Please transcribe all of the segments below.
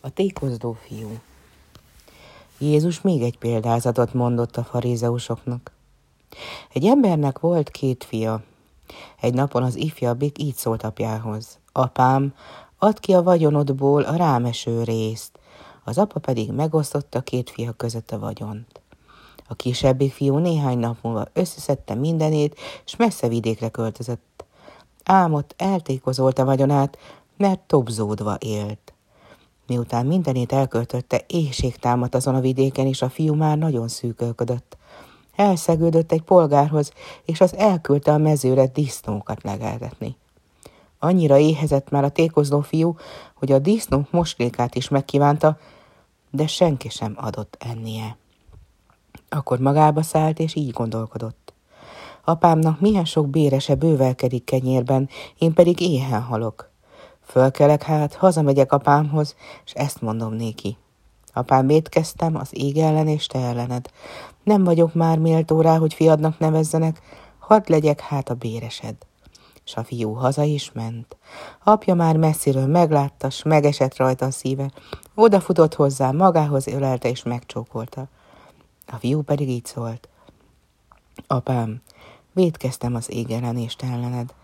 A tékozdó fiú. Jézus még egy példázatot mondott a farizeusoknak. Egy embernek volt két fia. Egy napon az ifjabbik így szólt apjához. Apám, add ki a vagyonodból a rámeső részt. Az apa pedig megosztotta két fia között a vagyont. A kisebbik fiú néhány nap múlva összeszedte mindenét, és messze vidékre költözött. Álmot eltékozolta vagyonát, mert tobzódva élt. Miután mindenét elköltötte, éjség támadt azon a vidéken, és a fiú már nagyon szűkölködött. Elszegődött egy polgárhoz, és az elküldte a mezőre disznókat legeltetni. Annyira éhezett már a tékozló fiú, hogy a disznók moslékát is megkívánta, de senki sem adott ennie. Akkor magába szállt, és így gondolkodott. Apámnak milyen sok bérese bővelkedik kenyérben, én pedig éhen halok. Fölkelek hát, hazamegyek apámhoz, és ezt mondom néki. Apám, védkeztem az ég ellen és te ellened. Nem vagyok már méltó rá, hogy fiadnak nevezzenek, hadd legyek hát a béresed. És a fiú haza is ment. Apja már messziről meglátta, s megesett rajta a szíve. Odafutott hozzá, magához ölelte és megcsókolta. A fiú pedig így szólt. Apám, védkeztem az ég ellen és te ellened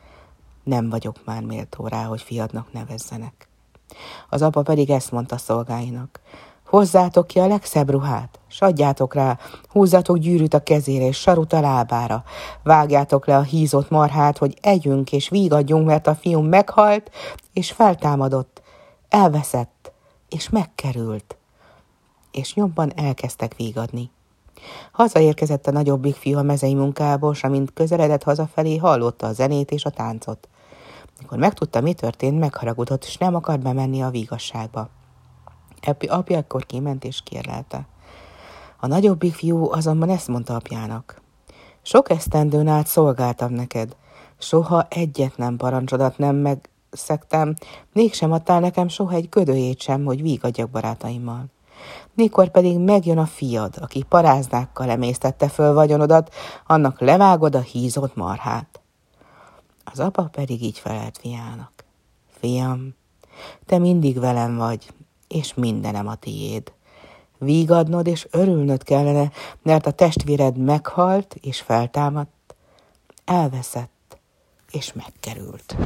nem vagyok már méltó rá, hogy fiadnak nevezzenek. Az apa pedig ezt mondta szolgáinak. Hozzátok ki a legszebb ruhát, s adjátok rá, húzzatok gyűrűt a kezére és sarut a lábára, vágjátok le a hízott marhát, hogy együnk és vígadjunk, mert a fium meghalt és feltámadott, elveszett és megkerült. És nyomban elkezdtek vígadni. Hazaérkezett a nagyobbik fiú a mezei munkából, s amint közeledett hazafelé, hallotta a zenét és a táncot. Mikor megtudta, mi történt, megharagudott, és nem akart bemenni a vígasságba. Epi apja akkor kiment és kérlelte. A nagyobbik fiú azonban ezt mondta apjának. Sok esztendőn át szolgáltam neked. Soha egyet nem parancsodat nem megszektem, mégsem adtál nekem soha egy gödőjét sem, hogy vígadjak barátaimmal. Mikor pedig megjön a fiad, aki paráznákkal emésztette föl vagyonodat, annak levágod a hízott marhát. Az apa pedig így felelt fiának. Fiam, te mindig velem vagy, és mindenem a tiéd. Vígadnod és örülnöd kellene, mert a testvéred meghalt és feltámadt, elveszett és megkerült.